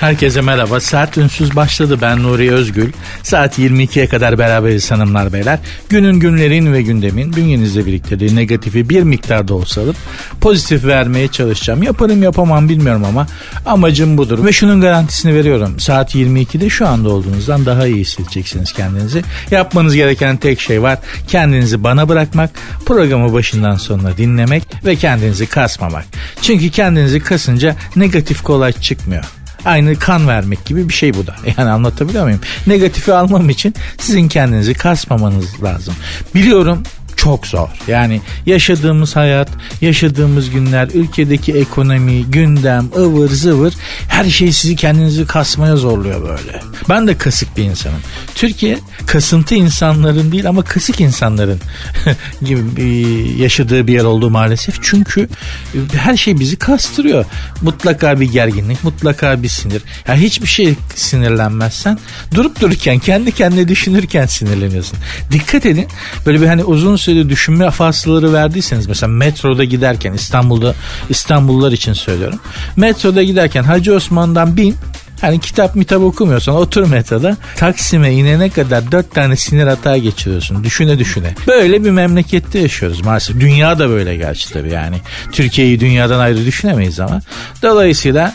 Herkese merhaba. Sert Ünsüz başladı. Ben Nuri Özgül. Saat 22'ye kadar beraberiz hanımlar beyler. Günün, günlerin ve gündemin bünyenizde biriktirdiği negatifi bir miktarda olsa alıp pozitif vermeye çalışacağım. Yaparım yapamam bilmiyorum ama amacım budur. Ve şunun garantisini veriyorum. Saat 22'de şu anda olduğunuzdan daha iyi hissedeceksiniz kendinizi. Yapmanız gereken tek şey var. Kendinizi bana bırakmak, programı başından sonuna dinlemek ve kendinizi kasmamak. Çünkü kendinizi kasınca negatif kolay çıkmıyor. Aynı kan vermek gibi bir şey bu da. Yani anlatabiliyor muyum? Negatifi almam için sizin kendinizi kasmamanız lazım. Biliyorum çok zor. Yani yaşadığımız hayat, yaşadığımız günler, ülkedeki ekonomi, gündem, ıvır zıvır her şey sizi kendinizi kasmaya zorluyor böyle. Ben de kasık bir insanım. Türkiye kasıntı insanların değil ama kasık insanların gibi yaşadığı bir yer oldu maalesef. Çünkü her şey bizi kastırıyor. Mutlaka bir gerginlik, mutlaka bir sinir. Ya yani hiçbir şey sinirlenmezsen durup dururken kendi kendine düşünürken sinirleniyorsun. Dikkat edin. Böyle bir hani uzun süre düşünme fasılları verdiyseniz mesela metroda giderken İstanbul'da İstanbullular için söylüyorum. Metroda giderken Hacı Osman'dan bin Hani kitap mitap okumuyorsan otur metroda Taksim'e inene kadar dört tane sinir hata geçiriyorsun. Düşüne düşüne. Böyle bir memlekette yaşıyoruz maalesef. Dünya da böyle gerçi tabii yani. Türkiye'yi dünyadan ayrı düşünemeyiz ama. Dolayısıyla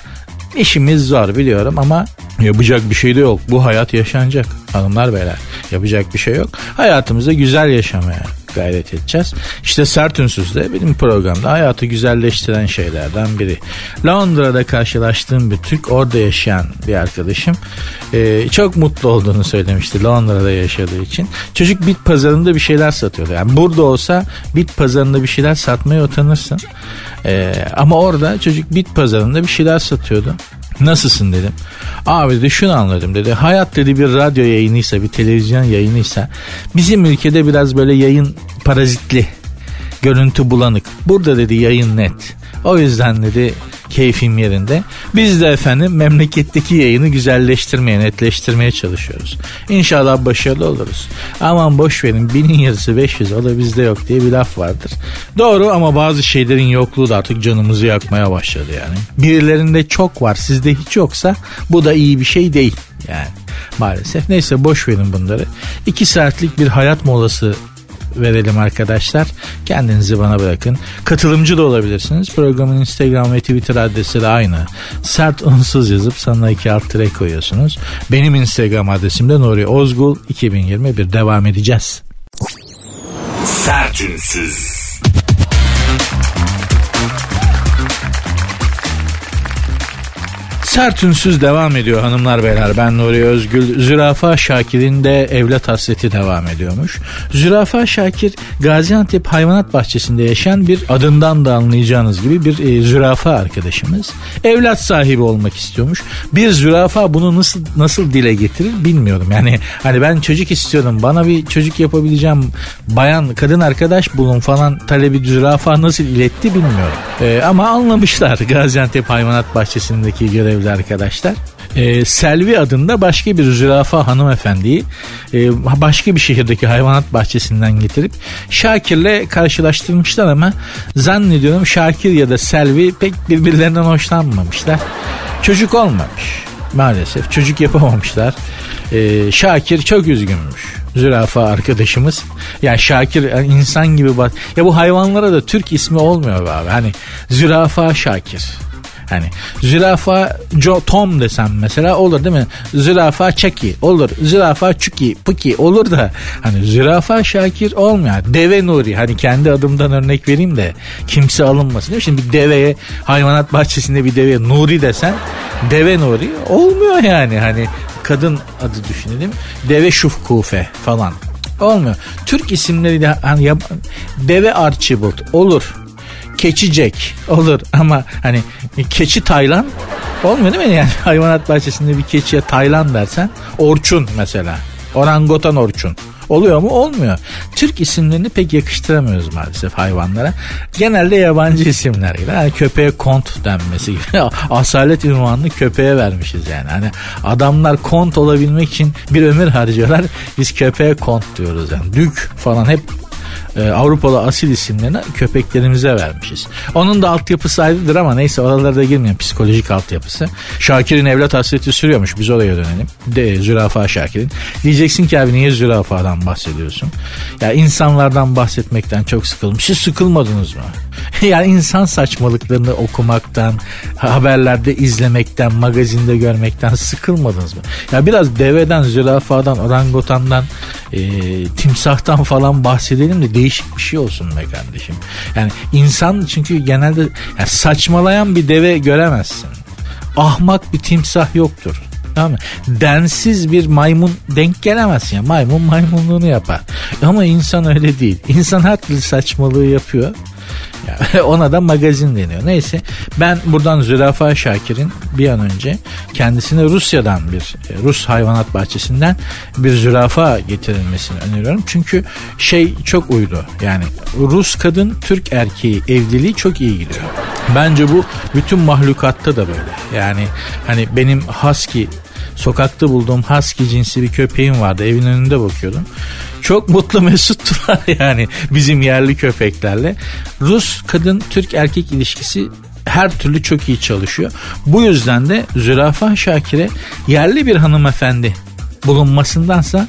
işimiz zor biliyorum ama yapacak bir şey de yok. Bu hayat yaşanacak hanımlar beyler. Yapacak bir şey yok. Hayatımızda güzel yaşamaya gayret edeceğiz. İşte Sert Ünsüz de benim programda hayatı güzelleştiren şeylerden biri. Londra'da karşılaştığım bir Türk orada yaşayan bir arkadaşım e, çok mutlu olduğunu söylemişti Londra'da yaşadığı için. Çocuk bit pazarında bir şeyler satıyordu. Yani burada olsa bit pazarında bir şeyler satmaya utanırsın. E, ama orada çocuk bit pazarında bir şeyler satıyordu. Nasılsın dedim. Abi dedi şunu anladım dedi. Hayat dedi bir radyo yayınıysa bir televizyon yayınıysa bizim ülkede biraz böyle yayın parazitli. Görüntü bulanık. Burada dedi yayın net. O yüzden dedi keyfim yerinde. Biz de efendim memleketteki yayını güzelleştirmeye, netleştirmeye çalışıyoruz. İnşallah başarılı oluruz. Aman boş verin binin yarısı 500 o da bizde yok diye bir laf vardır. Doğru ama bazı şeylerin yokluğu da artık canımızı yakmaya başladı yani. Birilerinde çok var sizde hiç yoksa bu da iyi bir şey değil yani maalesef. Neyse boş verin bunları. İki saatlik bir hayat molası verelim arkadaşlar. Kendinizi bana bırakın. Katılımcı da olabilirsiniz. Programın Instagram ve Twitter adresi de aynı. Sert unsuz yazıp sana iki alt tere koyuyorsunuz. Benim Instagram adresim de Nuri Ozgul 2021 devam edeceğiz. Sertünsüz. Sert ünsüz devam ediyor hanımlar beyler. Ben Nuri Özgül. Zürafa Şakir'in de evlat hasreti devam ediyormuş. Zürafa Şakir Gaziantep Hayvanat Bahçesi'nde yaşayan bir adından da anlayacağınız gibi bir e, zürafa arkadaşımız. Evlat sahibi olmak istiyormuş. Bir zürafa bunu nasıl nasıl dile getirir bilmiyorum. Yani hani ben çocuk istiyorum. Bana bir çocuk yapabileceğim bayan kadın arkadaş bulun falan talebi zürafa nasıl iletti bilmiyorum. E, ama anlamışlar Gaziantep Hayvanat Bahçesi'ndeki görev sevgili arkadaşlar. Ee, Selvi adında başka bir zürafa hanımefendiyi e, başka bir şehirdeki hayvanat bahçesinden getirip Şakir'le karşılaştırmışlar ama zannediyorum Şakir ya da Selvi pek birbirlerinden hoşlanmamışlar. Çocuk olmamış maalesef çocuk yapamamışlar. Ee, Şakir çok üzgünmüş zürafa arkadaşımız. Yani Şakir yani insan gibi bak. Ya bu hayvanlara da Türk ismi olmuyor abi. Hani zürafa Şakir. Hani zürafa Joe Tom desem mesela olur değil mi? Zürafa Chucky olur. Zürafa Chucky Puki olur da hani zürafa Şakir olmuyor. Deve Nuri hani kendi adımdan örnek vereyim de kimse alınmasın. Değil mi? Şimdi bir deveye hayvanat bahçesinde bir deveye Nuri desen deve Nuri olmuyor yani hani kadın adı düşünelim. Deve Şufkufe falan olmuyor. Türk isimleri de hani yap, Deve Archibald olur. Keçi Jack olur ama hani keçi Taylan olmuyor değil mi? Yani hayvanat bahçesinde bir keçiye Taylan dersen Orçun mesela. Orangotan Orçun. Oluyor mu? Olmuyor. Türk isimlerini pek yakıştıramıyoruz maalesef hayvanlara. Genelde yabancı isimler gibi. Yani köpeğe kont denmesi gibi. Asalet ünvanını köpeğe vermişiz yani. Hani adamlar kont olabilmek için bir ömür harcıyorlar. Biz köpeğe kont diyoruz yani. Dük falan hep e, Avrupalı asil isimlerini köpeklerimize vermişiz. Onun da altyapısı ayrıdır ama neyse oralara da girmeyelim psikolojik altyapısı. Şakir'in evlat hasreti sürüyormuş biz oraya dönelim. De, zürafa Şakir'in. Diyeceksin ki abi niye zürafadan bahsediyorsun? Ya insanlardan bahsetmekten çok sıkılmış. Siz sıkılmadınız mı? yani insan saçmalıklarını okumaktan, haberlerde izlemekten, magazinde görmekten sıkılmadınız mı? Ya biraz deveden, zürafadan, orangutandan, e, timsahtan falan bahsedelim de değişik bir şey olsun be kardeşim. Yani insan çünkü genelde yani saçmalayan bir deve göremezsin. Ahmak bir timsah yoktur. Tamam mı? Densiz bir maymun denk gelemezsin. Yani maymun maymunluğunu yapar. Ama insan öyle değil. İnsan her türlü saçmalığı yapıyor. Ona da magazin deniyor. Neyse ben buradan Zürafa Şakir'in bir an önce kendisine Rusya'dan bir e, Rus hayvanat bahçesinden bir zürafa getirilmesini öneriyorum. Çünkü şey çok uydu. Yani Rus kadın Türk erkeği evliliği çok iyi gidiyor. Bence bu bütün mahlukatta da böyle. Yani hani benim husky sokakta bulduğum husky cinsi bir köpeğim vardı. Evin önünde bakıyordum. Çok mutlu mesuttular yani bizim yerli köpeklerle. Rus kadın Türk erkek ilişkisi her türlü çok iyi çalışıyor. Bu yüzden de Zürafa Şakir'e yerli bir hanımefendi bulunmasındansa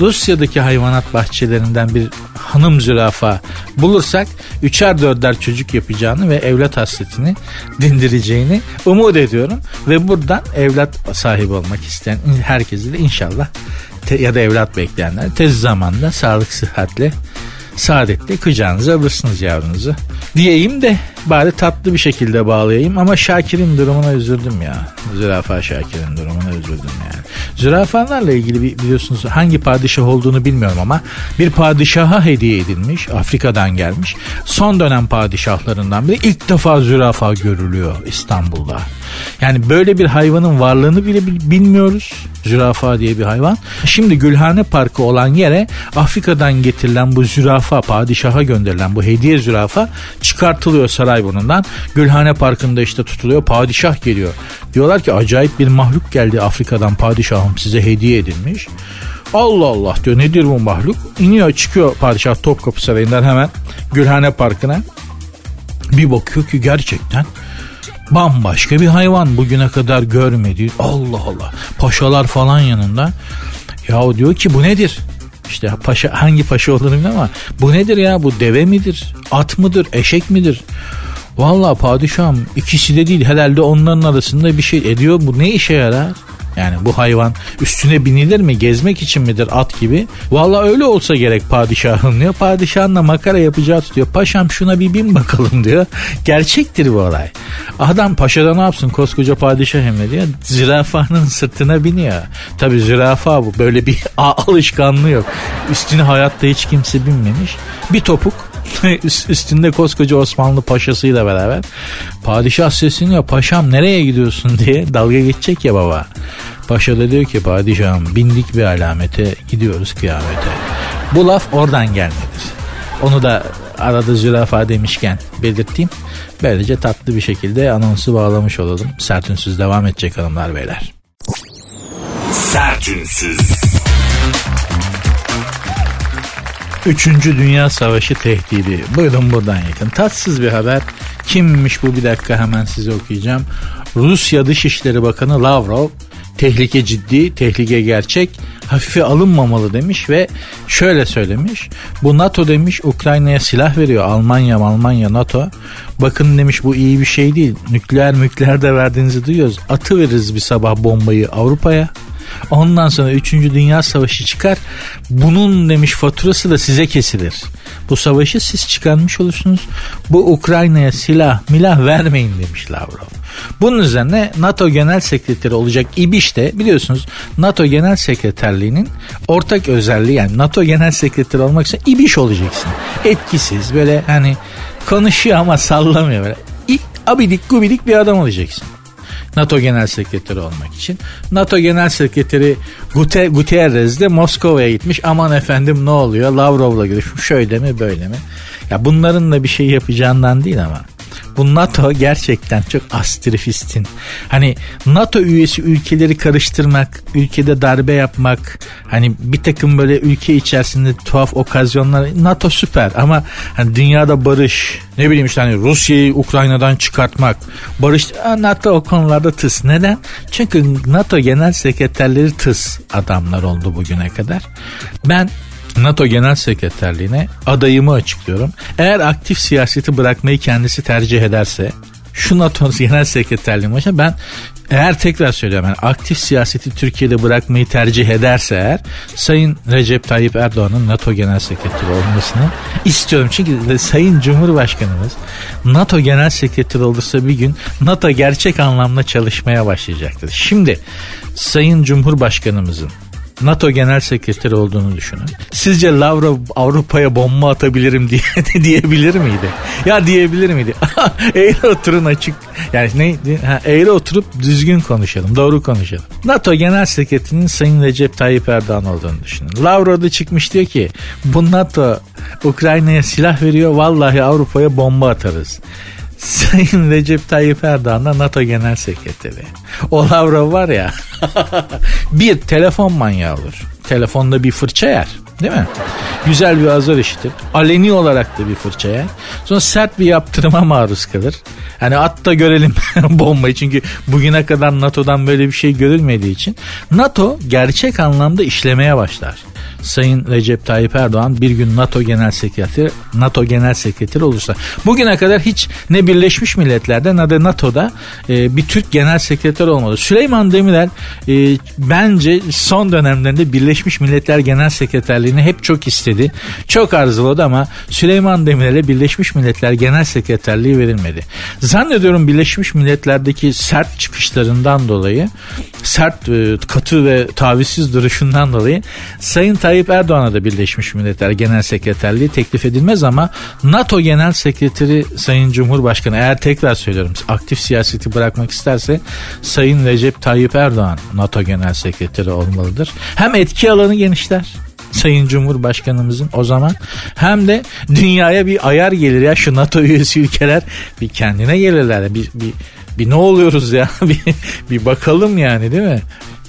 Rusya'daki hayvanat bahçelerinden bir hanım zürafa bulursak üçer dörder çocuk yapacağını ve evlat hasretini dindireceğini umut ediyorum. Ve buradan evlat sahibi olmak isteyen herkese de inşallah te, ya da evlat bekleyenler tez zamanda sağlık sıhhatle saadetle kucağınıza alırsınız yavrunuzu. Diyeyim de bari tatlı bir şekilde bağlayayım ama Şakir'in durumuna üzüldüm ya. Zürafa Şakir'in durumuna üzüldüm yani. Zürafalarla ilgili biliyorsunuz hangi padişah olduğunu bilmiyorum ama bir padişaha hediye edilmiş. Afrika'dan gelmiş. Son dönem padişahlarından biri ilk defa zürafa görülüyor İstanbul'da. Yani böyle bir hayvanın varlığını bile bilmiyoruz. Zürafa diye bir hayvan. Şimdi Gülhane Parkı olan yere Afrika'dan getirilen bu zürafa, padişaha gönderilen bu hediye zürafa çıkartılıyor Sarayburnu'ndan. Gülhane Parkı'nda işte tutuluyor. Padişah geliyor. Diyorlar ki acayip bir mahluk geldi Afrika'dan padişahım size hediye edilmiş. Allah Allah diyor nedir bu mahluk? İniyor çıkıyor padişah Topkapı Sarayı'ndan hemen Gülhane Parkı'na. Bir bakıyor ki gerçekten bambaşka bir hayvan bugüne kadar görmediği. Allah Allah. Paşalar falan yanında. Ya diyor ki bu nedir? İşte paşa hangi paşa olduğunu bilmiyorum ama bu nedir ya? Bu deve midir? At mıdır? Eşek midir? Vallahi padişahım ikisi de değil herhalde onların arasında bir şey ediyor. Bu ne işe yarar? Yani bu hayvan üstüne binilir mi? Gezmek için midir at gibi? Valla öyle olsa gerek padişahın diyor. Padişahın da makara yapacağı tutuyor. Paşam şuna bir bin bakalım diyor. Gerçektir bu olay. Adam paşada ne yapsın koskoca padişah hem diyor. Zürafanın sırtına biniyor. Tabi zürafa bu. Böyle bir alışkanlığı yok. Üstüne hayatta hiç kimse binmemiş. Bir topuk üstünde koskoca Osmanlı paşasıyla beraber padişah sesleniyor paşam nereye gidiyorsun diye dalga geçecek ya baba. Paşa da diyor ki padişahım bindik bir alamete gidiyoruz kıyamete. Bu laf oradan gelmedir. Onu da arada zürafa demişken belirteyim. Böylece tatlı bir şekilde anonsu bağlamış olalım. Sertünsüz devam edecek hanımlar beyler. Sertünsüz. Üçüncü Dünya Savaşı tehdidi. Buyurun buradan yakın. Tatsız bir haber. Kimmiş bu bir dakika hemen size okuyacağım. Rusya Dışişleri Bakanı Lavrov tehlike ciddi, tehlike gerçek, hafife alınmamalı demiş ve şöyle söylemiş. Bu NATO demiş Ukrayna'ya silah veriyor. Almanya, Almanya, NATO. Bakın demiş bu iyi bir şey değil. Nükleer mükleer de verdiğinizi duyuyoruz. Atı veririz bir sabah bombayı Avrupa'ya. Ondan sonra 3. Dünya Savaşı çıkar. Bunun demiş faturası da size kesilir. Bu savaşı siz çıkarmış olursunuz. Bu Ukrayna'ya silah milah vermeyin demiş Lavrov. Bunun üzerine NATO Genel Sekreteri olacak İbiş de biliyorsunuz NATO Genel Sekreterliğinin ortak özelliği yani NATO Genel Sekreteri olmak için İbiş olacaksın. Etkisiz böyle hani konuşuyor ama sallamıyor böyle. abidik gubidik bir adam olacaksın. NATO Genel Sekreteri olmak için. NATO Genel Sekreteri Gute, Guterres de Moskova'ya gitmiş. Aman efendim ne oluyor? Lavrov'la görüşmüş. Şöyle mi böyle mi? Ya bunların da bir şey yapacağından değil ama bu NATO gerçekten çok astrifistin. Hani NATO üyesi ülkeleri karıştırmak, ülkede darbe yapmak, hani bir takım böyle ülke içerisinde tuhaf okazyonlar NATO süper ama hani dünyada barış, ne bileyim işte hani Rusya'yı Ukrayna'dan çıkartmak, barış NATO o konularda tıs. Neden? Çünkü NATO genel sekreterleri tıs adamlar oldu bugüne kadar. Ben NATO Genel Sekreterliğine adayımı açıklıyorum. Eğer aktif siyaseti bırakmayı kendisi tercih ederse şu NATO Genel Sekreterliği başına ben eğer tekrar söylüyorum yani aktif siyaseti Türkiye'de bırakmayı tercih ederse eğer Sayın Recep Tayyip Erdoğan'ın NATO Genel Sekreteri olmasını istiyorum. Çünkü Sayın Cumhurbaşkanımız NATO Genel Sekreteri olursa bir gün NATO gerçek anlamda çalışmaya başlayacaktır. Şimdi Sayın Cumhurbaşkanımızın NATO Genel Sekreteri olduğunu düşünün. Sizce Lavrov Avrupa'ya bomba atabilirim diye diyebilir miydi? Ya diyebilir miydi? eğri oturun açık. Yani ne? Ha, eğri oturup düzgün konuşalım. Doğru konuşalım. NATO Genel Sekreterinin Sayın Recep Tayyip Erdoğan olduğunu düşünün. Lavrov da çıkmış diyor ki bu NATO Ukrayna'ya silah veriyor. Vallahi Avrupa'ya bomba atarız. Sayın Recep Tayyip Erdoğan da NATO Genel Sekreteri. O Lavrov var ya bir telefon manyağı olur. Telefonda bir fırça yer. Değil mi? Güzel bir azar işitir. Aleni olarak da bir fırça yer. Sonra sert bir yaptırıma maruz kalır. Hani at da görelim bombayı. Çünkü bugüne kadar NATO'dan böyle bir şey görülmediği için. NATO gerçek anlamda işlemeye başlar. Sayın Recep Tayyip Erdoğan bir gün NATO Genel Sekreteri NATO Genel Sekreteri olursa bugüne kadar hiç ne Birleşmiş Milletler'de ne de NATO'da e, bir Türk Genel Sekreter olmadı. Süleyman Demirel e, bence son dönemlerinde Birleşmiş Milletler Genel Sekreterliğini hep çok istedi. Çok arzuladı ama Süleyman Demirel'e Birleşmiş Milletler Genel Sekreterliği verilmedi. Zannediyorum Birleşmiş Milletler'deki sert çıkışlarından dolayı sert, e, katı ve tavizsiz duruşundan dolayı Sayın Tayyip Erdoğan'a da Birleşmiş Milletler Genel Sekreterliği teklif edilmez ama NATO Genel Sekreteri Sayın Cumhurbaşkanı eğer tekrar söylüyorum aktif siyaseti bırakmak isterse Sayın Recep Tayyip Erdoğan NATO Genel Sekreteri olmalıdır. Hem etki alanı genişler Sayın Cumhurbaşkanımızın o zaman hem de dünyaya bir ayar gelir ya şu NATO üyesi ülkeler bir kendine gelirler bir, bir, bir ne oluyoruz ya bir, bir bakalım yani değil mi?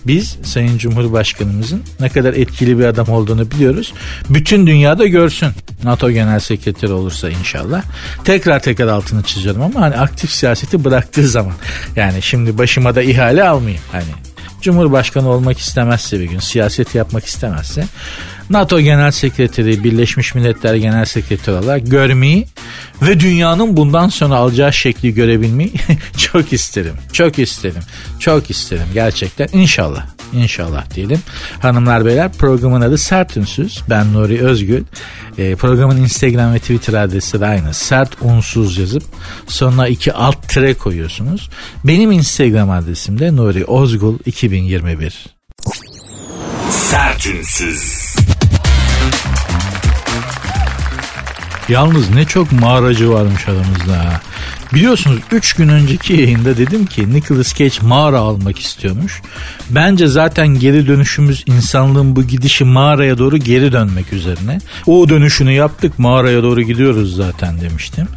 Biz Sayın Cumhurbaşkanımızın ne kadar etkili bir adam olduğunu biliyoruz. Bütün dünyada görsün NATO Genel Sekreteri olursa inşallah. Tekrar tekrar altını çiziyorum ama hani aktif siyaseti bıraktığı zaman. Yani şimdi başıma da ihale almayayım. Hani Cumhurbaşkanı olmak istemezse bir gün siyaset yapmak istemezse NATO Genel Sekreteri, Birleşmiş Milletler Genel Sekreteri olarak görmeyi ve dünyanın bundan sonra alacağı şekli görebilmeyi çok isterim. Çok isterim. Çok isterim gerçekten. İnşallah. İnşallah diyelim. Hanımlar beyler programın adı Sert Ünsüz. Ben Nuri Özgül. E, programın Instagram ve Twitter adresi de aynı. Sert Unsuz yazıp sonuna iki alt tire koyuyorsunuz. Benim Instagram adresim de Nuri Ozgul 2021. Sertünsüz. Yalnız ne çok mağaracı varmış aramızda ha. Biliyorsunuz 3 gün önceki yayında dedim ki Nicholas Cage mağara almak istiyormuş. Bence zaten geri dönüşümüz insanlığın bu gidişi mağaraya doğru geri dönmek üzerine. O dönüşünü yaptık mağaraya doğru gidiyoruz zaten demiştim.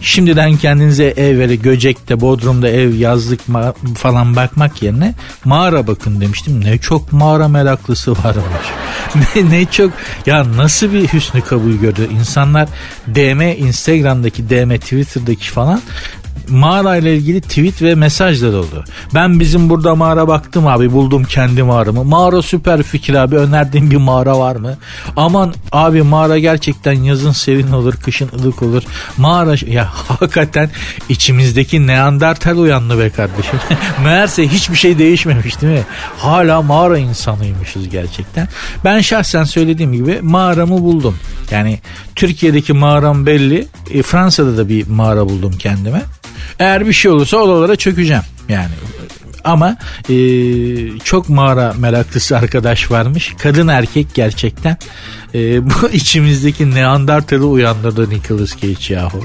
Şimdiden kendinize ev ve Göcek'te, Bodrum'da ev, yazlık falan bakmak yerine mağara bakın demiştim. Ne çok mağara meraklısı varmış. ne, ne çok ya nasıl bir hüsnü kabul gördü. İnsanlar DM, Instagram'daki DM, Twitter'daki falan mağara ile ilgili tweet ve mesajlar oldu. Ben bizim burada mağara baktım abi buldum kendi mağaramı. Mağara süper fikir abi önerdiğin bir mağara var mı? Aman abi mağara gerçekten yazın serin olur kışın ılık olur. Mağara ya hakikaten içimizdeki Neandertal uyandı be kardeşim. Meğerse hiçbir şey değişmemiş değil mi? Hala mağara insanıymışız gerçekten. Ben şahsen söylediğim gibi mağaramı buldum. Yani Türkiye'deki mağaram belli. E, Fransa'da da bir mağara buldum kendime. Eğer bir şey olursa odalara çökeceğim. Yani ama e, çok mağara meraklısı arkadaş varmış. Kadın erkek gerçekten. E, bu içimizdeki Neandertal'ı uyandırdı Nicholas Cage yahu.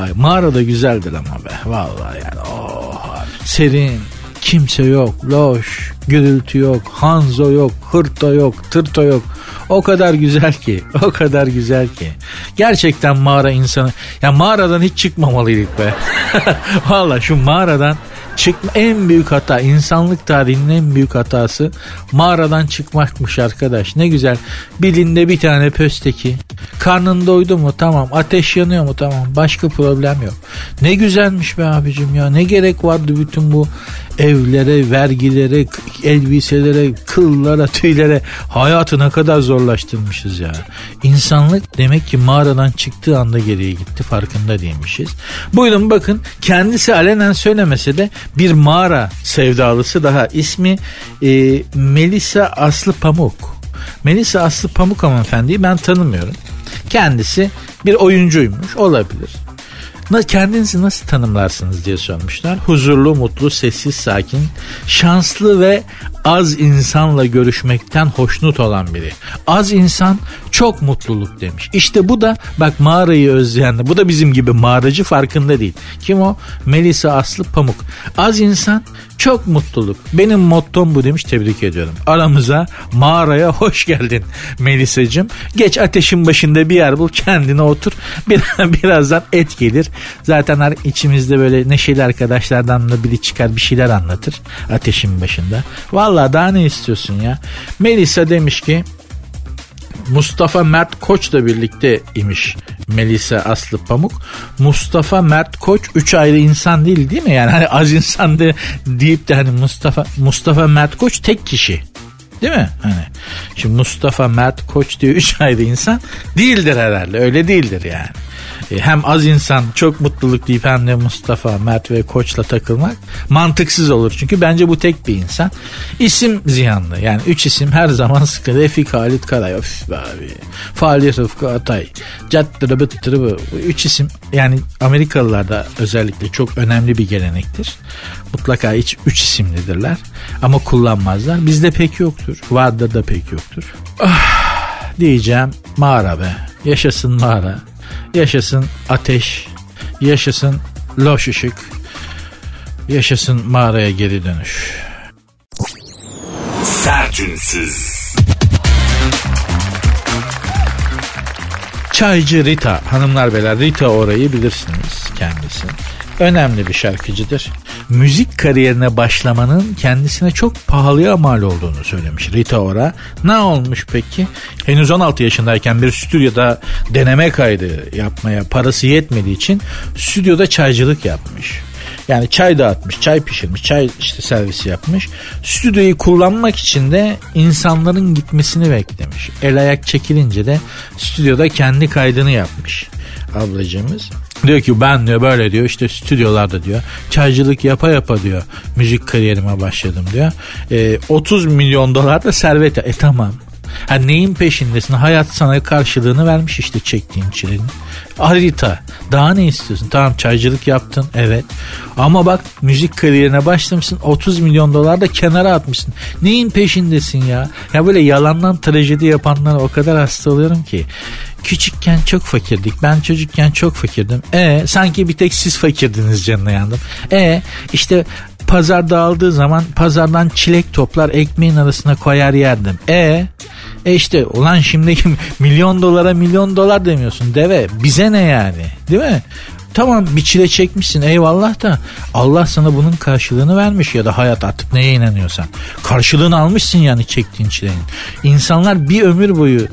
Ay, mağara da güzeldir ama be. Vallahi yani oh, serin, Kimse yok, loş, gürültü yok, hanzo yok, hırto yok, tırto yok. O kadar güzel ki, o kadar güzel ki. Gerçekten mağara insanı, ya mağaradan hiç çıkmamalıydık be. Valla şu mağaradan çıkma en büyük hata insanlık tarihinin en büyük hatası mağaradan çıkmakmış arkadaş. Ne güzel bilinde bir tane pösteki karnın doydu mu? Tamam. Ateş yanıyor mu? Tamam. Başka problem yok. Ne güzelmiş be abicim ya. Ne gerek vardı bütün bu evlere vergilere elbiselere kıllara tüylere hayatı ne kadar zorlaştırmışız ya insanlık demek ki mağaradan çıktığı anda geriye gitti farkında değilmişiz buyurun bakın kendisi alenen söylemese de bir mağara sevdalısı daha. ismi e, Melisa Aslı Pamuk. Melisa Aslı Pamuk hanımefendiyi ben tanımıyorum. Kendisi bir oyuncuymuş olabilir. Kendinizi nasıl tanımlarsınız diye sormuşlar. Huzurlu, mutlu, sessiz, sakin, şanslı ve az insanla görüşmekten hoşnut olan biri. Az insan çok mutluluk demiş. İşte bu da bak mağarayı özleyen bu da bizim gibi mağaracı farkında değil. Kim o? Melisa Aslı Pamuk. Az insan çok mutluluk. Benim mottom bu demiş tebrik ediyorum. Aramıza mağaraya hoş geldin Melisa'cığım. Geç ateşin başında bir yer bul kendine otur. Bir, birazdan et gelir. Zaten içimizde böyle neşeli arkadaşlardan da biri çıkar bir şeyler anlatır ateşin başında. Vallahi daha ne istiyorsun ya? Melisa demiş ki Mustafa Mert Koç'la birlikte imiş Melisa Aslı Pamuk. Mustafa Mert Koç üç ayrı insan değil değil mi? Yani hani az insan de deyip de hani Mustafa Mustafa Mert Koç tek kişi. Değil mi? Hani şimdi Mustafa Mert Koç diye üç ayrı insan değildir herhalde. Öyle değildir yani. E, hem az insan çok mutluluk deyip hem de Mustafa, Mert ve Koç'la takılmak mantıksız olur. Çünkü bence bu tek bir insan. İsim ziyanlı. Yani üç isim her zaman sıkı. Refik Halit Karay. Of be abi. Fahri Rıfkı Atay. Cattırı bıttırı bu. Üç isim yani Amerikalılarda özellikle çok önemli bir gelenektir. Mutlaka hiç üç isimlidirler. Ama kullanmazlar. Bizde pek yoktur. Vardır da pek yoktur. Ah, diyeceğim mağara be. Yaşasın mağara. Yaşasın ateş, yaşasın loş ışık, yaşasın mağaraya geri dönüş. Sertünsüz. Çaycı Rita, hanımlar beyler Rita orayı bilirsiniz kendisi önemli bir şarkıcıdır. Müzik kariyerine başlamanın kendisine çok pahalıya mal olduğunu söylemiş Rita Ora. Ne olmuş peki? Henüz 16 yaşındayken bir stüdyoda deneme kaydı yapmaya parası yetmediği için stüdyoda çaycılık yapmış. Yani çay dağıtmış, çay pişirmiş, çay işte servisi yapmış. Stüdyoyu kullanmak için de insanların gitmesini beklemiş. El ayak çekilince de stüdyoda kendi kaydını yapmış ablacığımız. Diyor ki ben diyor böyle diyor işte stüdyolarda diyor çaycılık yapa yapa diyor müzik kariyerime başladım diyor. E, 30 milyon dolar da servet. E tamam Ha neyin peşindesin? Hayat sana karşılığını vermiş işte çektiğin çilenin. Harita. Daha ne istiyorsun? Tamam çaycılık yaptın evet. Ama bak müzik kariyerine başlamışsın 30 milyon dolar da kenara atmışsın. Neyin peşindesin ya? Ya böyle yalandan trajedi yapanlara o kadar hasta oluyorum ki. Küçükken çok fakirdik. Ben çocukken çok fakirdim. E sanki bir tek siz fakirdiniz canına yandım. E işte pazar dağıldığı zaman pazardan çilek toplar ekmeğin arasına koyar yerdim. E e işte ulan şimdi milyon dolara milyon dolar demiyorsun deve bize ne yani değil mi? Tamam bir çile çekmişsin eyvallah da Allah sana bunun karşılığını vermiş ya da hayat artık neye inanıyorsan. Karşılığını almışsın yani çektiğin çilenin. İnsanlar bir ömür boyu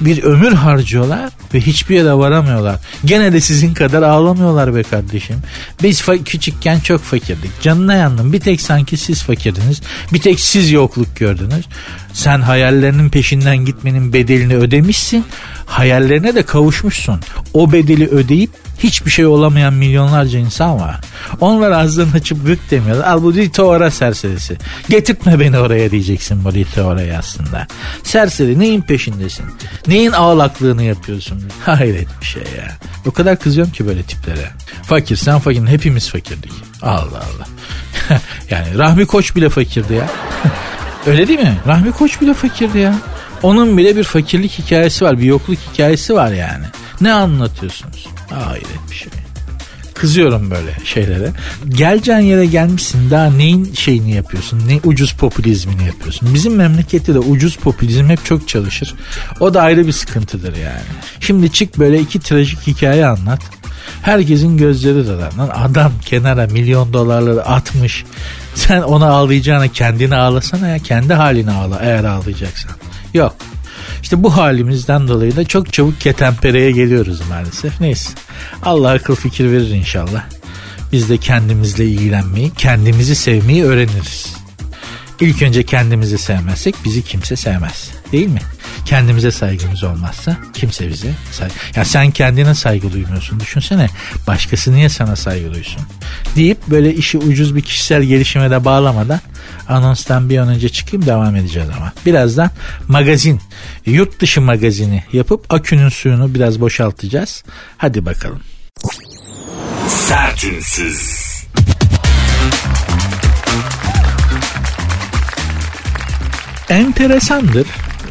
bir ömür harcıyorlar ve hiçbir yere varamıyorlar. Gene de sizin kadar ağlamıyorlar be kardeşim. Biz fa- küçükken çok fakirdik. Canına yandım. Bir tek sanki siz fakirdiniz. Bir tek siz yokluk gördünüz. Sen hayallerinin peşinden gitmenin bedelini ödemişsin. Hayallerine de kavuşmuşsun. O bedeli ödeyip hiçbir şey olamayan milyonlarca insan var. Onlar ağzını açıp gık demiyorlar. Al bu Rito serserisi. Getirtme beni oraya diyeceksin bu Rito aslında. Serseri neyin peşindesin? Neyin ağlaklığını yapıyorsun? Hayret bir şey ya. O kadar kızıyorum ki böyle tiplere. Fakir sen fakir hepimiz fakirdik. Allah Allah. yani Rahmi Koç bile fakirdi ya. Öyle değil mi? Rahmi Koç bile fakirdi ya. Onun bile bir fakirlik hikayesi var, bir yokluk hikayesi var yani. Ne anlatıyorsunuz? Hayret bir şey. kızıyorum böyle şeylere. Geleceğin yere gelmişsin daha neyin şeyini yapıyorsun? Ne ucuz popülizmini yapıyorsun? Bizim memlekette de ucuz popülizm hep çok çalışır. O da ayrı bir sıkıntıdır yani. Şimdi çık böyle iki trajik hikaye anlat. Herkesin gözleri dolar. Adam kenara milyon dolarları atmış. Sen ona ağlayacağına kendini ağlasana ya. Kendi halini ağla eğer ağlayacaksan. Yok. İşte bu halimizden dolayı da çok çabuk ketempereye geliyoruz maalesef. Neyse. Allah akıl fikir verir inşallah. Biz de kendimizle ilgilenmeyi, kendimizi sevmeyi öğreniriz. İlk önce kendimizi sevmezsek bizi kimse sevmez. Değil mi? Kendimize saygımız olmazsa kimse bize saygı... Ya sen kendine saygı duymuyorsun. Düşünsene başkası niye sana saygı duysun? Deyip böyle işi ucuz bir kişisel gelişime de bağlamadan anonstan bir an önce çıkayım devam edeceğiz ama. Birazdan magazin, yurt dışı magazini yapıp akünün suyunu biraz boşaltacağız. Hadi bakalım. Sertünsüz. Enteresandır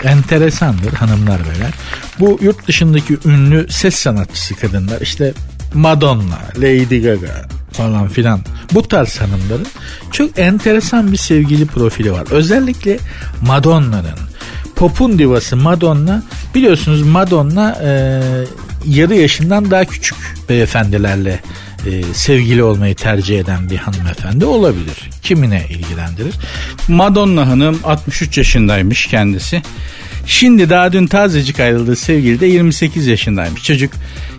enteresandır hanımlar beyler. Bu yurt dışındaki ünlü ses sanatçısı kadınlar işte Madonna, Lady Gaga falan filan bu tarz hanımların çok enteresan bir sevgili profili var. Özellikle Madonna'nın popun divası Madonna biliyorsunuz Madonna e, yarı yaşından daha küçük beyefendilerle e, sevgili olmayı tercih eden bir hanımefendi olabilir. Kimine ilgilendirir? Madonna Hanım 63 yaşındaymış kendisi. Şimdi daha dün tazecik ayrıldığı sevgili de 28 yaşındaymış. Çocuk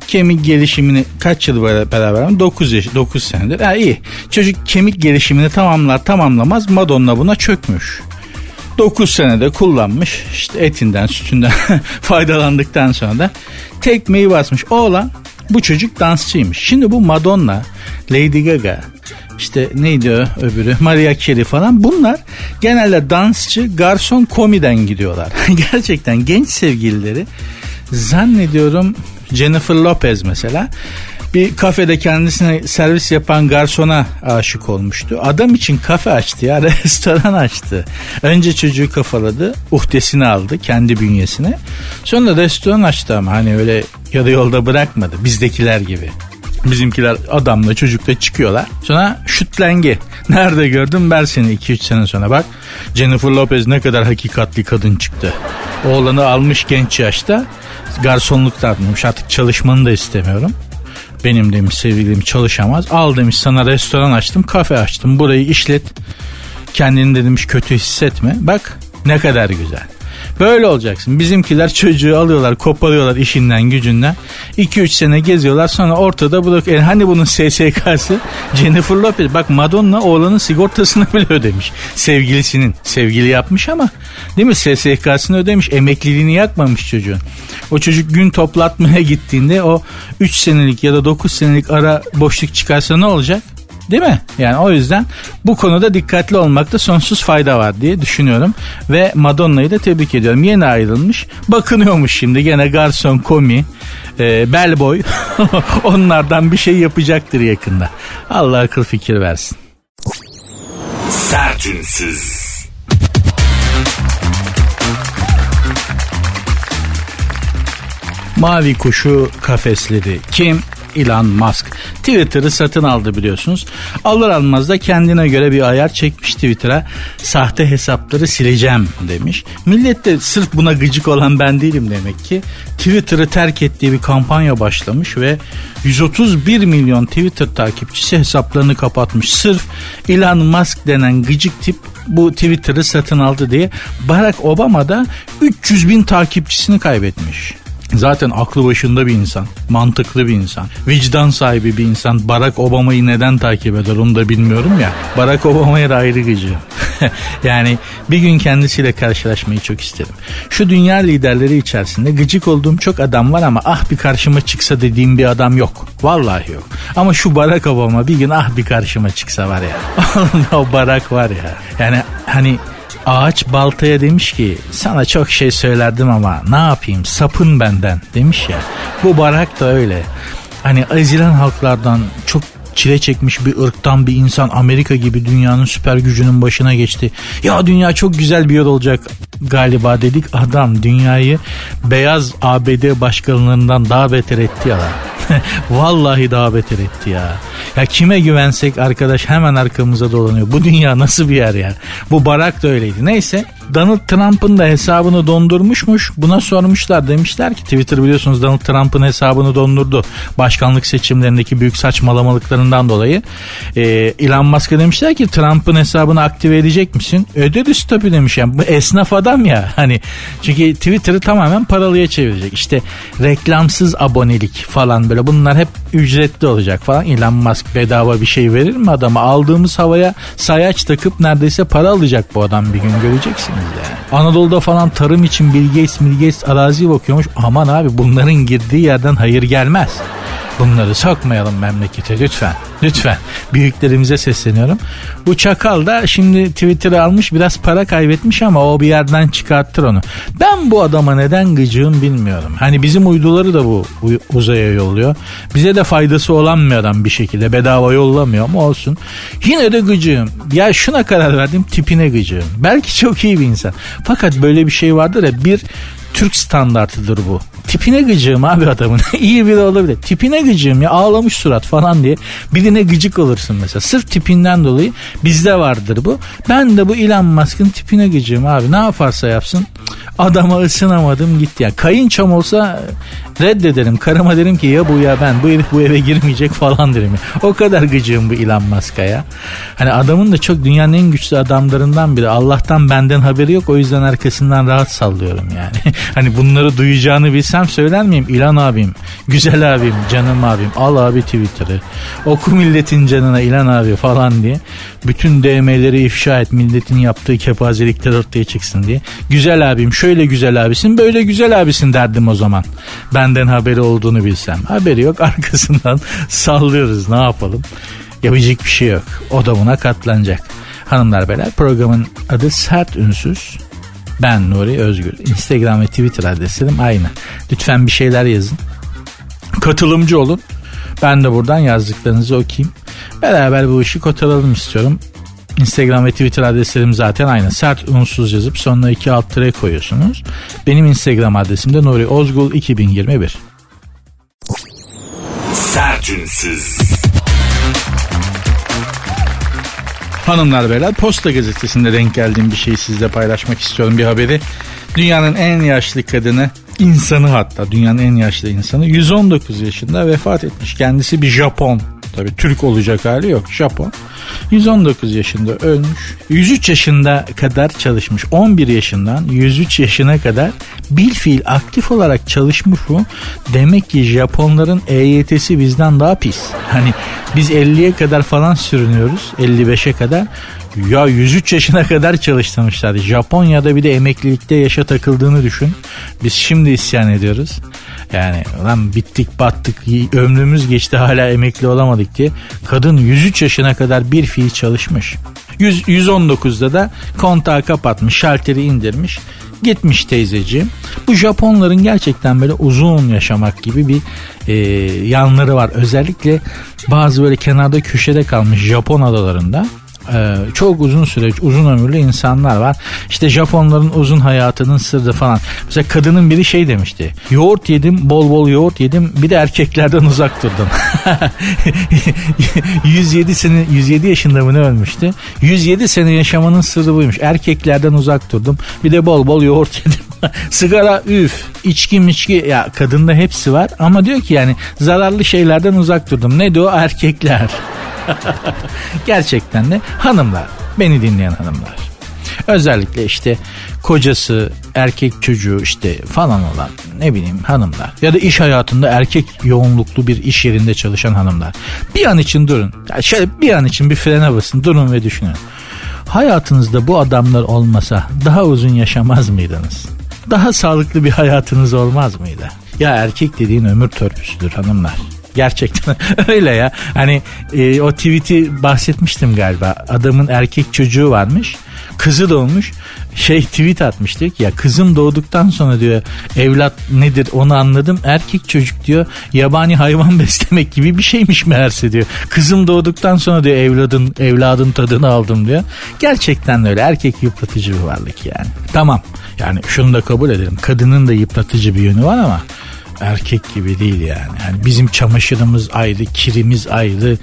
kemik gelişimini kaç yıl beraber 9 yaş 9 senedir. Ha iyi. Çocuk kemik gelişimini tamamlar tamamlamaz Madonna buna çökmüş. 9 senede kullanmış. İşte etinden sütünden faydalandıktan sonra da tekmeyi basmış. Oğlan bu çocuk dansçıymış. Şimdi bu Madonna, Lady Gaga, işte neydi o öbürü Maria Carey falan bunlar genelde dansçı garson komiden gidiyorlar. Gerçekten genç sevgilileri zannediyorum Jennifer Lopez mesela bir kafede kendisine servis yapan garsona aşık olmuştu. Adam için kafe açtı ya restoran açtı. Önce çocuğu kafaladı uhdesini aldı kendi bünyesine. Sonra restoran açtı ama hani öyle yarı yolda bırakmadı bizdekiler gibi. Bizimkiler adamla çocukla çıkıyorlar. Sonra şütlenge. Nerede gördüm ben seni 2-3 sene sonra bak. Jennifer Lopez ne kadar hakikatli kadın çıktı. Oğlanı almış genç yaşta. Garsonluk da atmış artık çalışmanı da istemiyorum. Benim demiş sevgilim çalışamaz. Al demiş sana restoran açtım kafe açtım burayı işlet. Kendini de demiş kötü hissetme. Bak ne kadar güzel. Böyle olacaksın. Bizimkiler çocuğu alıyorlar, koparıyorlar işinden gücünden. 2-3 sene geziyorlar sonra ortada bırak. Yani hani bunun SSK'sı Jennifer Lopez. Bak Madonna oğlanın sigortasını bile ödemiş. Sevgilisinin. Sevgili yapmış ama değil mi? SSK'sını ödemiş. Emekliliğini yakmamış çocuğun. O çocuk gün toplatmaya gittiğinde o 3 senelik ya da 9 senelik ara boşluk çıkarsa ne olacak? Değil mi? Yani o yüzden bu konuda dikkatli olmakta sonsuz fayda var diye düşünüyorum. Ve Madonna'yı da tebrik ediyorum. Yeni ayrılmış. Bakınıyormuş şimdi gene garson, komi, e, bellboy. Onlardan bir şey yapacaktır yakında. Allah akıl fikir versin. Sertünsüz. Mavi kuşu kafesledi. Kim? Elon Musk. Twitter'ı satın aldı biliyorsunuz. Alır almaz da kendine göre bir ayar çekmiş Twitter'a. Sahte hesapları sileceğim demiş. Millet de sırf buna gıcık olan ben değilim demek ki. Twitter'ı terk ettiği bir kampanya başlamış ve 131 milyon Twitter takipçisi hesaplarını kapatmış. Sırf Elon Musk denen gıcık tip bu Twitter'ı satın aldı diye Barack Obama da 300 bin takipçisini kaybetmiş. Zaten aklı başında bir insan, mantıklı bir insan, vicdan sahibi bir insan. Barack Obama'yı neden takip eder onu da bilmiyorum ya. Barack Obama'ya da ayrı gıcı. yani bir gün kendisiyle karşılaşmayı çok isterim. Şu dünya liderleri içerisinde gıcık olduğum çok adam var ama ah bir karşıma çıksa dediğim bir adam yok. Vallahi yok. Ama şu Barack Obama bir gün ah bir karşıma çıksa var ya. o Barack var ya. Yani hani Ağaç baltaya demiş ki sana çok şey söylerdim ama ne yapayım sapın benden demiş ya. Bu barak da öyle. Hani ezilen halklardan çok çile çekmiş bir ırktan bir insan Amerika gibi dünyanın süper gücünün başına geçti. Ya dünya çok güzel bir yer olacak. Galiba dedik adam dünyayı beyaz ABD başkanlarından daha beter etti ya. Vallahi daha beter etti ya. Ya kime güvensek arkadaş hemen arkamıza dolanıyor. Bu dünya nasıl bir yer ya? Bu barak da öyleydi. Neyse Donald Trump'ın da hesabını dondurmuşmuş. Buna sormuşlar demişler ki Twitter biliyorsunuz Donald Trump'ın hesabını dondurdu. Başkanlık seçimlerindeki büyük saçmalamalıklarından dolayı. Ee, Elon Musk'a demişler ki Trump'ın hesabını aktive edecek misin? Öderiz tabii demiş. Yani bu esnaf adam ya. Hani çünkü Twitter'ı tamamen paralıya çevirecek. İşte reklamsız abonelik falan böyle bunlar hep ücretli olacak falan. Elon Musk bedava bir şey verir mi adama? Aldığımız havaya sayaç takıp neredeyse para alacak bu adam bir gün göreceksiniz yani. Anadolu'da falan tarım için Bill Gates arazi bakıyormuş. Aman abi bunların girdiği yerden hayır gelmez. Bunları sokmayalım memlekete lütfen. Lütfen. Büyüklerimize sesleniyorum. Bu çakal da şimdi Twitter'ı almış biraz para kaybetmiş ama o bir yerden çıkarttır onu. Ben bu adama neden gıcığım bilmiyorum. Hani bizim uyduları da bu uzaya yolluyor. Bize de faydası olan bir adam bir şekilde bedava yollamıyor ama olsun. Yine de gıcığım. Ya şuna karar verdim tipine gıcığım. Belki çok iyi bir insan. Fakat böyle bir şey vardır ya bir Türk standartıdır bu. Tipine gıcığım abi adamın. İyi biri olabilir. Tipine gıcığım ya ağlamış surat falan diye. Birine gıcık olursun mesela. Sırf tipinden dolayı bizde vardır bu. Ben de bu Elon Musk'ın tipine gıcığım abi. Ne yaparsa yapsın. Adama ısınamadım gitti ya. Kayınçom olsa reddederim. Karıma derim ki ya bu ya ben. Bu herif bu eve girmeyecek falan derim. O kadar gıcığım bu Elon Musk'a ya. Hani adamın da çok dünyanın en güçlü adamlarından biri. Allah'tan benden haberi yok. O yüzden arkasından rahat sallıyorum yani. hani bunları duyacağını bilsem söyler miyim? İlan abim, güzel abim, canım abim, al abi Twitter'ı. Oku milletin canına İlan abi falan diye. Bütün DM'leri ifşa et milletin yaptığı kepazelikler ortaya çıksın diye. Güzel abim şöyle güzel abisin böyle güzel abisin derdim o zaman. Benden haberi olduğunu bilsem. Haberi yok arkasından sallıyoruz ne yapalım. Yapacak bir şey yok. O da buna katlanacak. Hanımlar beyler programın adı Sert Ünsüz. Ben Nuri Özgür. Instagram ve Twitter adreslerim aynı. Lütfen bir şeyler yazın. Katılımcı olun. Ben de buradan yazdıklarınızı okuyayım. Beraber bu işi kotaralım istiyorum. Instagram ve Twitter adreslerim zaten aynı. Sert unsuz yazıp sonuna iki alt tire koyuyorsunuz. Benim Instagram adresim de Nuri Ozgul 2021. Sert unsuz. Hanımlar beyler Posta Gazetesi'nde denk geldiğim bir şeyi sizle paylaşmak istiyorum bir haberi. Dünyanın en yaşlı kadını insanı hatta dünyanın en yaşlı insanı 119 yaşında vefat etmiş. Kendisi bir Japon Tabii Türk olacak hali yok. Japon. 119 yaşında ölmüş. 103 yaşında kadar çalışmış. 11 yaşından 103 yaşına kadar bil fiil aktif olarak çalışmış bu. Demek ki Japonların EYT'si bizden daha pis. Hani biz 50'ye kadar falan sürünüyoruz. 55'e kadar. Ya 103 yaşına kadar çalıştırmışlar. Japonya'da bir de emeklilikte yaşa takıldığını düşün. Biz şimdi isyan ediyoruz. Yani lan bittik battık ömrümüz geçti hala emekli olamadık diye. Kadın 103 yaşına kadar bir fiil çalışmış. 100, 119'da da kontağı kapatmış, şalteri indirmiş. Gitmiş teyzeciğim. Bu Japonların gerçekten böyle uzun yaşamak gibi bir e, yanları var. Özellikle bazı böyle kenarda köşede kalmış Japon adalarında e, çok uzun süre uzun ömürlü insanlar var. İşte Japonların uzun hayatının sırrı falan. Mesela kadının biri şey demişti. Yoğurt yedim bol bol yoğurt yedim bir de erkeklerden uzak durdum. 107 sene 107 yaşında mı ne ölmüştü? 107 sene yaşamanın sırrı buymuş. Erkeklerden uzak durdum. Bir de bol bol yoğurt yedim. Sigara üf, içki miçki ya kadında hepsi var ama diyor ki yani zararlı şeylerden uzak durdum. Ne diyor erkekler. Gerçekten de hanımlar, beni dinleyen hanımlar. Özellikle işte kocası, erkek çocuğu işte falan olan ne bileyim hanımlar. Ya da iş hayatında erkek yoğunluklu bir iş yerinde çalışan hanımlar. Bir an için durun. Ya şöyle bir an için bir frene basın durun ve düşünün. Hayatınızda bu adamlar olmasa daha uzun yaşamaz mıydınız? Daha sağlıklı bir hayatınız olmaz mıydı? Ya erkek dediğin ömür törpüsüdür hanımlar. Gerçekten öyle ya. Hani e, o tweet'i bahsetmiştim galiba. Adamın erkek çocuğu varmış. Kızı doğmuş. Şey tweet atmıştık ya kızım doğduktan sonra diyor evlat nedir onu anladım. Erkek çocuk diyor yabani hayvan beslemek gibi bir şeymiş meğerse diyor. Kızım doğduktan sonra diyor evladın evladın tadını aldım diyor. Gerçekten öyle. Erkek yıpratıcı bir varlık yani. Tamam. Yani şunu da kabul edelim kadının da yıpratıcı bir yönü var ama erkek gibi değil yani. yani bizim çamaşırımız ayrı, kirimiz ayrı,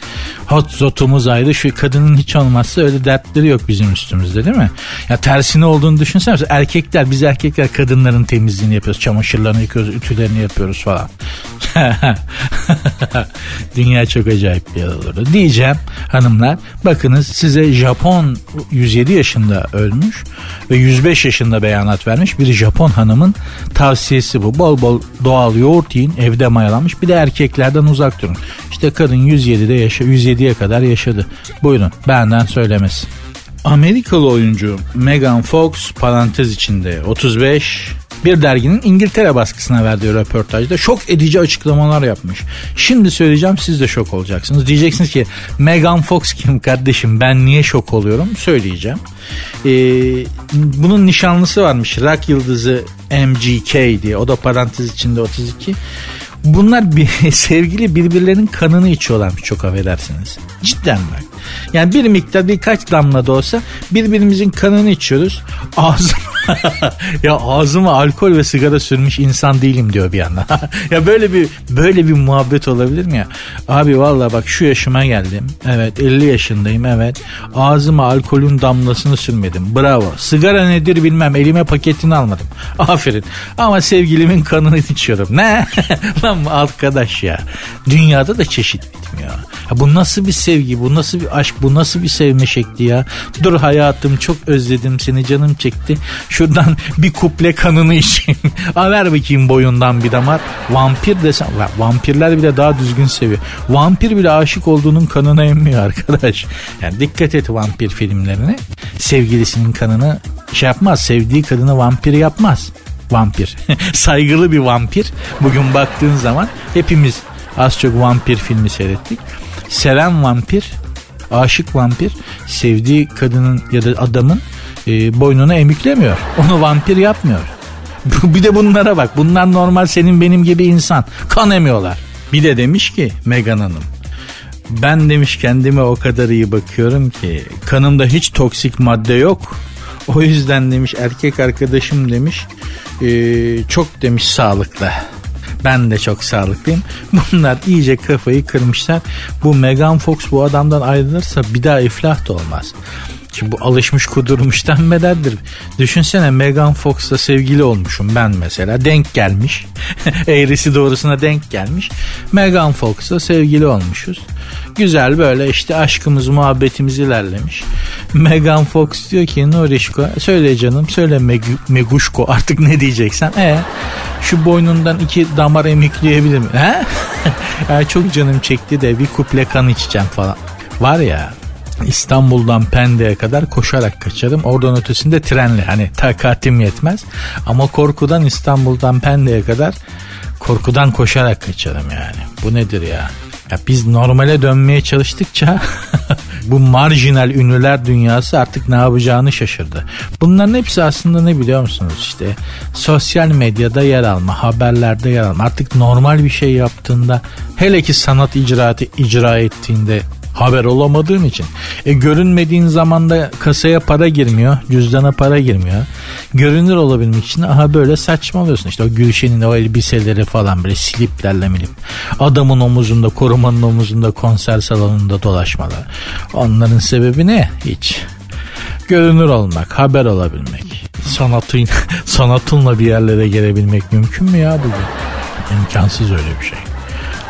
hot zotumuz ayrı. Şu kadının hiç olmazsa öyle dertleri yok bizim üstümüzde değil mi? Ya tersine olduğunu düşünsene. Erkekler, biz erkekler kadınların temizliğini yapıyoruz. Çamaşırlarını yıkıyoruz, ütülerini yapıyoruz falan. Dünya çok acayip bir yer olurdu. Diyeceğim hanımlar bakınız size Japon 107 yaşında ölmüş ve 105 yaşında beyanat vermiş bir Japon hanımın tavsiyesi bu. Bol bol doğal yoğurt yiyin evde mayalanmış bir de erkeklerden uzak durun. İşte kadın 107'de yaşa 107'ye kadar yaşadı. Buyurun benden söylemesi. Amerikalı oyuncu Megan Fox parantez içinde 35 bir derginin İngiltere baskısına verdiği röportajda şok edici açıklamalar yapmış. Şimdi söyleyeceğim siz de şok olacaksınız. Diyeceksiniz ki Megan Fox kim kardeşim ben niye şok oluyorum söyleyeceğim. Ee, bunun nişanlısı varmış rock yıldızı MGK diye o da parantez içinde 32. Bunlar bir, sevgili birbirlerinin kanını içiyorlarmış çok affedersiniz. Cidden bak. Yani bir miktar birkaç damla da olsa birbirimizin kanını içiyoruz. Ağzım ya ağzıma alkol ve sigara sürmüş insan değilim diyor bir yandan. ya böyle bir böyle bir muhabbet olabilir mi ya? Abi valla bak şu yaşıma geldim. Evet 50 yaşındayım evet. Ağzıma alkolün damlasını sürmedim. Bravo. Sigara nedir bilmem. Elime paketini almadım. Aferin. Ama sevgilimin kanını içiyorum. Ne? Lan arkadaş ya. Dünyada da çeşit bitmiyor. Ya bu nasıl bir sevgi? Bu nasıl bir aşk? Bu nasıl bir sevme şekli ya? Dur hayatım çok özledim seni canım çekti. Şuradan bir kuple kanını içeyim. A ver bakayım boyundan bir damar. Vampir desem. Vampirler bile daha düzgün seviyor. Vampir bile aşık olduğunun kanını emmiyor arkadaş. Yani dikkat et vampir filmlerine. Sevgilisinin kanını şey yapmaz. Sevdiği kadını vampir yapmaz vampir. Saygılı bir vampir. Bugün baktığın zaman hepimiz az çok vampir filmi seyrettik. Seven vampir, aşık vampir sevdiği kadının ya da adamın e, boynunu emiklemiyor. Onu vampir yapmıyor. bir de bunlara bak. Bunlar normal senin benim gibi insan. Kan emiyorlar. Bir de demiş ki Megan Hanım. Ben demiş kendime o kadar iyi bakıyorum ki kanımda hiç toksik madde yok. O yüzden demiş erkek arkadaşım demiş e, çok demiş sağlıklı. Ben de çok sağlıklıyım. Bunlar iyice kafayı kırmışlar. Bu Megan Fox bu adamdan ayrılırsa bir daha iflah da olmaz. Şimdi bu alışmış kudurmuştan bedeldir. Düşünsene Megan Fox'la sevgili olmuşum ben mesela. Denk gelmiş. Eğrisi doğrusuna denk gelmiş. Megan Fox'la sevgili olmuşuz. Güzel böyle işte aşkımız muhabbetimiz ilerlemiş. Megan Fox diyor ki Norişko söyle canım söyle Meg Meguşko artık ne diyeceksen. E şu boynundan iki damar emikleyebilir mi? He? ya çok canım çekti de bir kuple kan içeceğim falan. Var ya İstanbul'dan Pendik'e kadar koşarak kaçarım. Oradan ötesinde trenle hani takatim yetmez. Ama korkudan İstanbul'dan Pendik'e kadar korkudan koşarak kaçarım yani. Bu nedir ya? Ya biz normale dönmeye çalıştıkça bu marjinal ünlüler dünyası artık ne yapacağını şaşırdı. Bunların hepsi aslında ne biliyor musunuz işte sosyal medyada yer alma, haberlerde yer alma. Artık normal bir şey yaptığında hele ki sanat icraatı icra ettiğinde haber olamadığın için. E görünmediğin zaman da kasaya para girmiyor, cüzdana para girmiyor. Görünür olabilmek için aha böyle saçmalıyorsun. İşte o Gülşen'in o elbiseleri falan böyle sliplerle milip. Adamın omuzunda, korumanın omuzunda konser salonunda dolaşmalar. Onların sebebi ne? Hiç. Görünür olmak, haber olabilmek. Sanatın, sanatınla bir yerlere gelebilmek mümkün mü ya bugün? İmkansız öyle bir şey.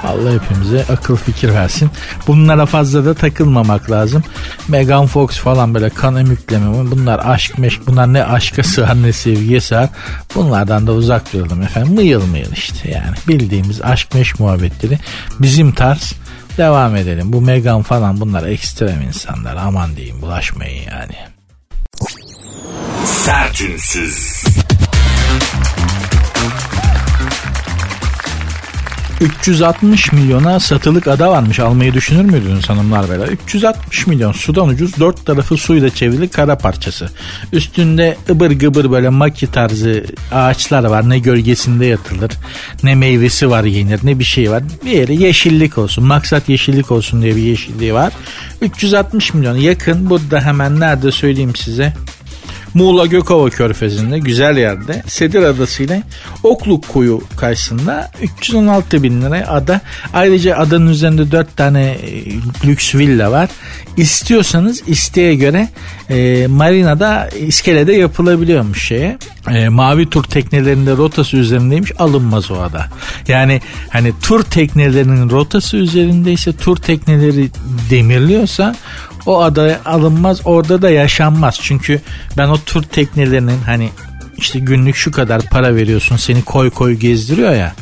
Allah hepimize akıl fikir versin. Bunlara fazla da takılmamak lazım. Megan Fox falan böyle kan emükleme bunlar aşk meşk bunlar ne aşka sığar ne sevgiye sığar. Bunlardan da uzak duralım efendim. Mıyıl mıyıl işte yani bildiğimiz aşk meşk muhabbetleri bizim tarz devam edelim. Bu Megan falan bunlar ekstrem insanlar aman diyeyim bulaşmayın yani. Sertünsüz. 360 milyona satılık ada varmış. Almayı düşünür müydünüz hanımlar beyler? 360 milyon sudan ucuz dört tarafı suyla çevrili kara parçası. Üstünde ıbır gıbır böyle maki tarzı ağaçlar var. Ne gölgesinde yatılır ne meyvesi var yenir ne bir şey var. Bir yeri yeşillik olsun. Maksat yeşillik olsun diye bir yeşilliği var. 360 milyon yakın. Burada hemen nerede söyleyeyim size. Muğla Gökova Körfezi'nde güzel yerde Sedir Adası ile Okluk Koyu karşısında 316 bin lira ada. Ayrıca adanın üzerinde 4 tane e, lüks villa var. İstiyorsanız isteğe göre e, marinada iskelede yapılabiliyormuş şeye. E, mavi tur teknelerinde rotası üzerindeymiş alınmaz o ada. Yani hani tur teknelerinin rotası üzerindeyse tur tekneleri demirliyorsa o adaya alınmaz orada da yaşanmaz. Çünkü ben o tur teknelerinin hani işte günlük şu kadar para veriyorsun seni koy koy gezdiriyor ya.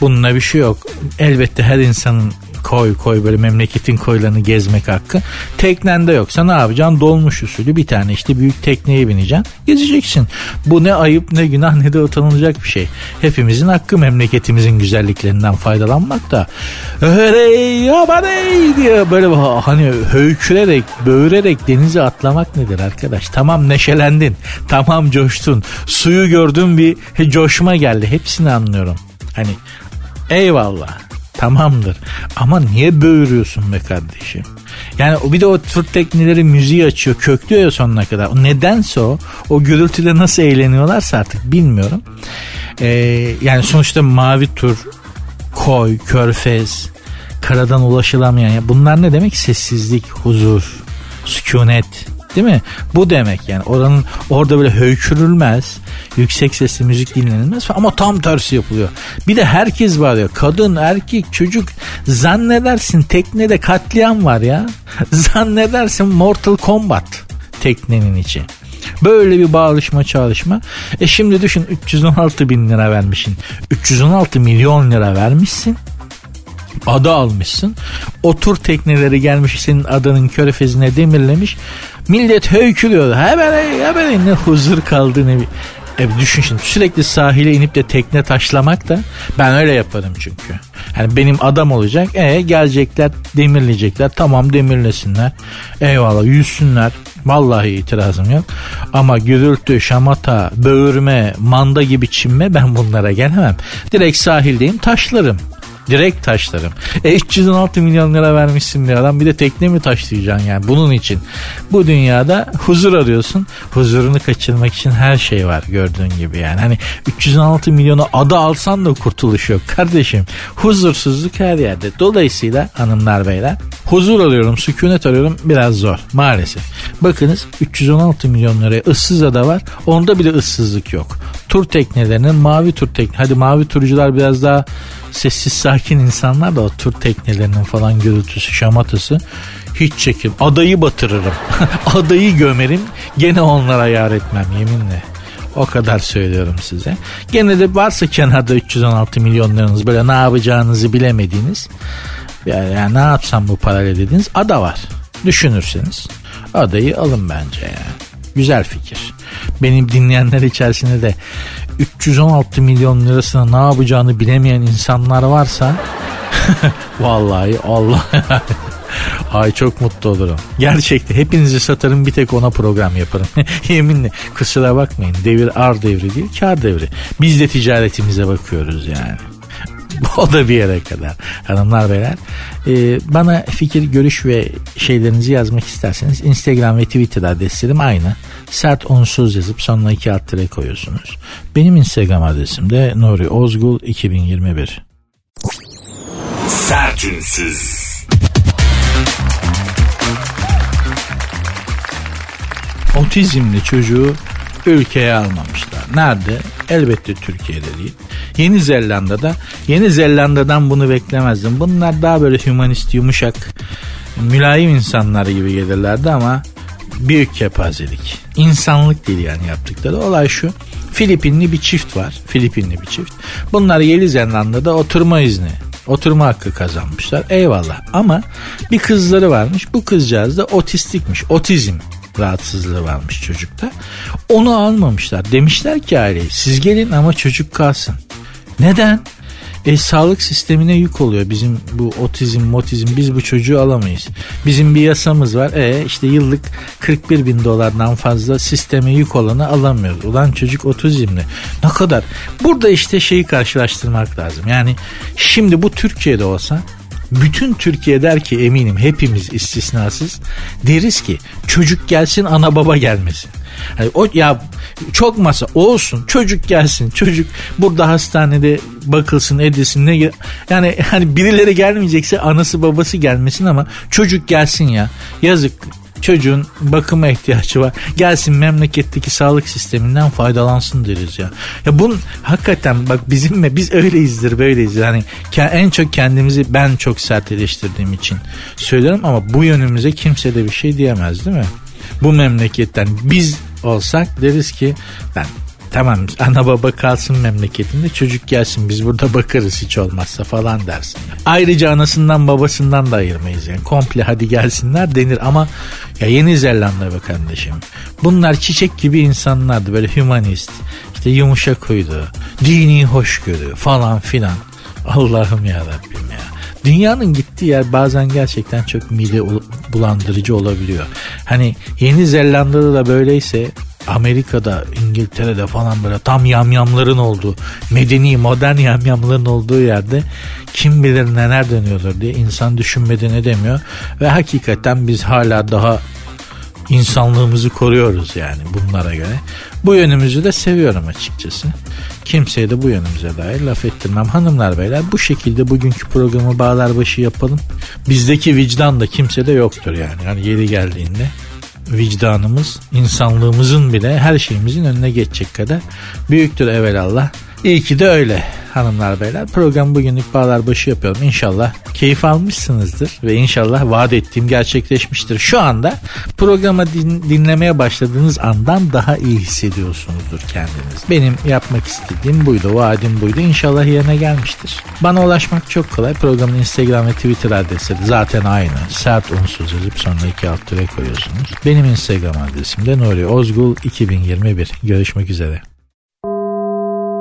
Bununla bir şey yok. Elbette her insanın koy koy böyle memleketin koylarını gezmek hakkı. Teknende yoksa ne yapacaksın? Dolmuş usulü bir tane işte büyük tekneye bineceksin. Gezeceksin. Bu ne ayıp ne günah ne de utanılacak bir şey. Hepimizin hakkı memleketimizin güzelliklerinden faydalanmak da. Öhrey yabaney diye böyle hani höykürerek böğürerek denize atlamak nedir arkadaş? Tamam neşelendin. Tamam coştun. Suyu gördün bir coşma geldi. Hepsini anlıyorum. Hani eyvallah tamamdır. Ama niye böğürüyorsun be kardeşim? Yani bir de o tır tekneleri müziği açıyor, köklüyor ya sonuna kadar. O nedense o, o gürültüde nasıl eğleniyorlarsa artık bilmiyorum. Ee, yani sonuçta mavi tur, koy, körfez, karadan ulaşılamayan. Bunlar ne demek? Sessizlik, huzur, sükunet, Değil mi? Bu demek yani. Oranın orada böyle höykürülmez. Yüksek sesli müzik dinlenilmez ama tam tersi yapılıyor. Bir de herkes var ya. Kadın, erkek, çocuk zannedersin teknede katliam var ya. Zannedersin Mortal Kombat teknenin içi. Böyle bir bağlışma çalışma. E şimdi düşün 316 bin lira vermişsin. 316 milyon lira vermişsin ada almışsın. Otur tekneleri gelmiş senin adanın körfezine demirlemiş. Millet höykülüyor. Hemen hemen ne huzur kaldı ne bir. E düşün şimdi sürekli sahile inip de tekne taşlamak da ben öyle yaparım çünkü. Yani benim adam olacak. E gelecekler demirleyecekler. Tamam demirlesinler. Eyvallah yüzsünler. Vallahi itirazım yok. Ama gürültü, şamata, böğürme, manda gibi çinme ben bunlara gelemem. Direkt sahildeyim taşlarım. Direkt taşlarım. E 316 milyon lira vermişsin bir adam bir de tekne mi taşlayacaksın yani bunun için. Bu dünyada huzur arıyorsun. Huzurunu kaçırmak için her şey var gördüğün gibi yani. Hani 316 milyonu ada alsan da kurtuluş yok kardeşim. Huzursuzluk her yerde. Dolayısıyla hanımlar beyler huzur arıyorum, sükunet arıyorum biraz zor maalesef. Bakınız 316 milyon liraya ıssız ada var. Onda bile ıssızlık yok. Tur teknelerinin mavi tur tekne. Hadi mavi turcular biraz daha sessiz sakin insanlar da o tur teknelerinin falan gürültüsü şamatası hiç çekim. Adayı batırırım. Adayı gömerim. Gene onlara yar etmem yeminle. O kadar söylüyorum size. Gene de varsa kenarda 316 milyon liranız böyle ne yapacağınızı bilemediğiniz yani, yani ne yapsam bu parayla dediğiniz ada var. Düşünürseniz adayı alın bence yani. Güzel fikir. Benim dinleyenler içerisinde de 316 milyon lirasına ne yapacağını bilemeyen insanlar varsa vallahi Allah Ay çok mutlu olurum. Gerçekten hepinizi satarım bir tek ona program yaparım. Yeminle kusura bakmayın devir ar devri değil kar devri. Biz de ticaretimize bakıyoruz yani. O da bir yere kadar. Hanımlar beyler e, bana fikir, görüş ve şeylerinizi yazmak isterseniz Instagram ve Twitter adreslerim aynı. Sert unsuz yazıp sonuna iki alt tere koyuyorsunuz. Benim Instagram adresim de Nuri Ozgul 2021. Sertünsüz. Otizmli çocuğu ülkeye almamışlar. Nerede? Elbette Türkiye'de değil. Yeni Zelanda'da. Yeni Zelanda'dan bunu beklemezdim. Bunlar daha böyle humanist, yumuşak, mülayim insanlar gibi gelirlerdi ama büyük kepazelik. İnsanlık değil yani yaptıkları. Olay şu. Filipinli bir çift var. Filipinli bir çift. Bunlar Yeni Zelanda'da oturma izni oturma hakkı kazanmışlar. Eyvallah ama bir kızları varmış. Bu kızcağız da otistikmiş. Otizm rahatsızlığı varmış çocukta. Onu almamışlar. Demişler ki aileye siz gelin ama çocuk kalsın. Neden? E sağlık sistemine yük oluyor bizim bu otizm motizm biz bu çocuğu alamayız. Bizim bir yasamız var. E işte yıllık 41 bin dolardan fazla sisteme yük olanı alamıyoruz. Ulan çocuk otizmli. Ne kadar? Burada işte şeyi karşılaştırmak lazım. Yani şimdi bu Türkiye'de olsa bütün Türkiye der ki eminim hepimiz istisnasız deriz ki çocuk gelsin ana baba gelmesin. Yani o ya çok masa olsun çocuk gelsin çocuk burada hastanede bakılsın edilsin ne yani hani birileri gelmeyecekse anası babası gelmesin ama çocuk gelsin ya yazık çocuğun bakıma ihtiyacı var. Gelsin memleketteki sağlık sisteminden faydalansın deriz ya. Ya bunun hakikaten bak bizim mi biz öyleyizdir böyleyiz. Yani en çok kendimizi ben çok sert eleştirdiğim için söylüyorum ama bu yönümüze kimse de bir şey diyemez değil mi? Bu memleketten biz olsak deriz ki ben tamam ana baba kalsın memleketinde çocuk gelsin biz burada bakarız hiç olmazsa falan dersin. Ayrıca anasından babasından da ayırmayız yani komple hadi gelsinler denir ama ya Yeni Zelanda be kardeşim bunlar çiçek gibi insanlardı böyle humanist işte yumuşak huydu dini hoşgörü falan filan Allah'ım ya Rabbim ya. Dünyanın gittiği yer bazen gerçekten çok mide bulandırıcı olabiliyor. Hani Yeni Zelanda'da da böyleyse Amerika'da, İngiltere'de falan böyle tam yamyamların olduğu, medeni, modern yamyamların olduğu yerde kim bilir neler dönüyordur diye insan düşünmeden edemiyor. Ve hakikaten biz hala daha insanlığımızı koruyoruz yani bunlara göre. Bu yönümüzü de seviyorum açıkçası. Kimseye de bu yönümüze dair laf ettirmem. Hanımlar beyler bu şekilde bugünkü programı bağlar başı yapalım. Bizdeki vicdan da kimsede yoktur yani. Yani yeri geldiğinde vicdanımız insanlığımızın bile her şeyimizin önüne geçecek kadar büyüktür evelallah. İyi ki de öyle hanımlar beyler. Program bugünlük bağlar başı yapıyorum. İnşallah keyif almışsınızdır ve inşallah vaat ettiğim gerçekleşmiştir. Şu anda programı din, dinlemeye başladığınız andan daha iyi hissediyorsunuzdur kendiniz. Benim yapmak istediğim buydu, vaadim buydu. İnşallah yerine gelmiştir. Bana ulaşmak çok kolay. Programın Instagram ve Twitter adresi zaten aynı. Sert unsuz yazıp sonra iki alt koyuyorsunuz. Benim Instagram adresim de Nuri Ozgul 2021. Görüşmek üzere.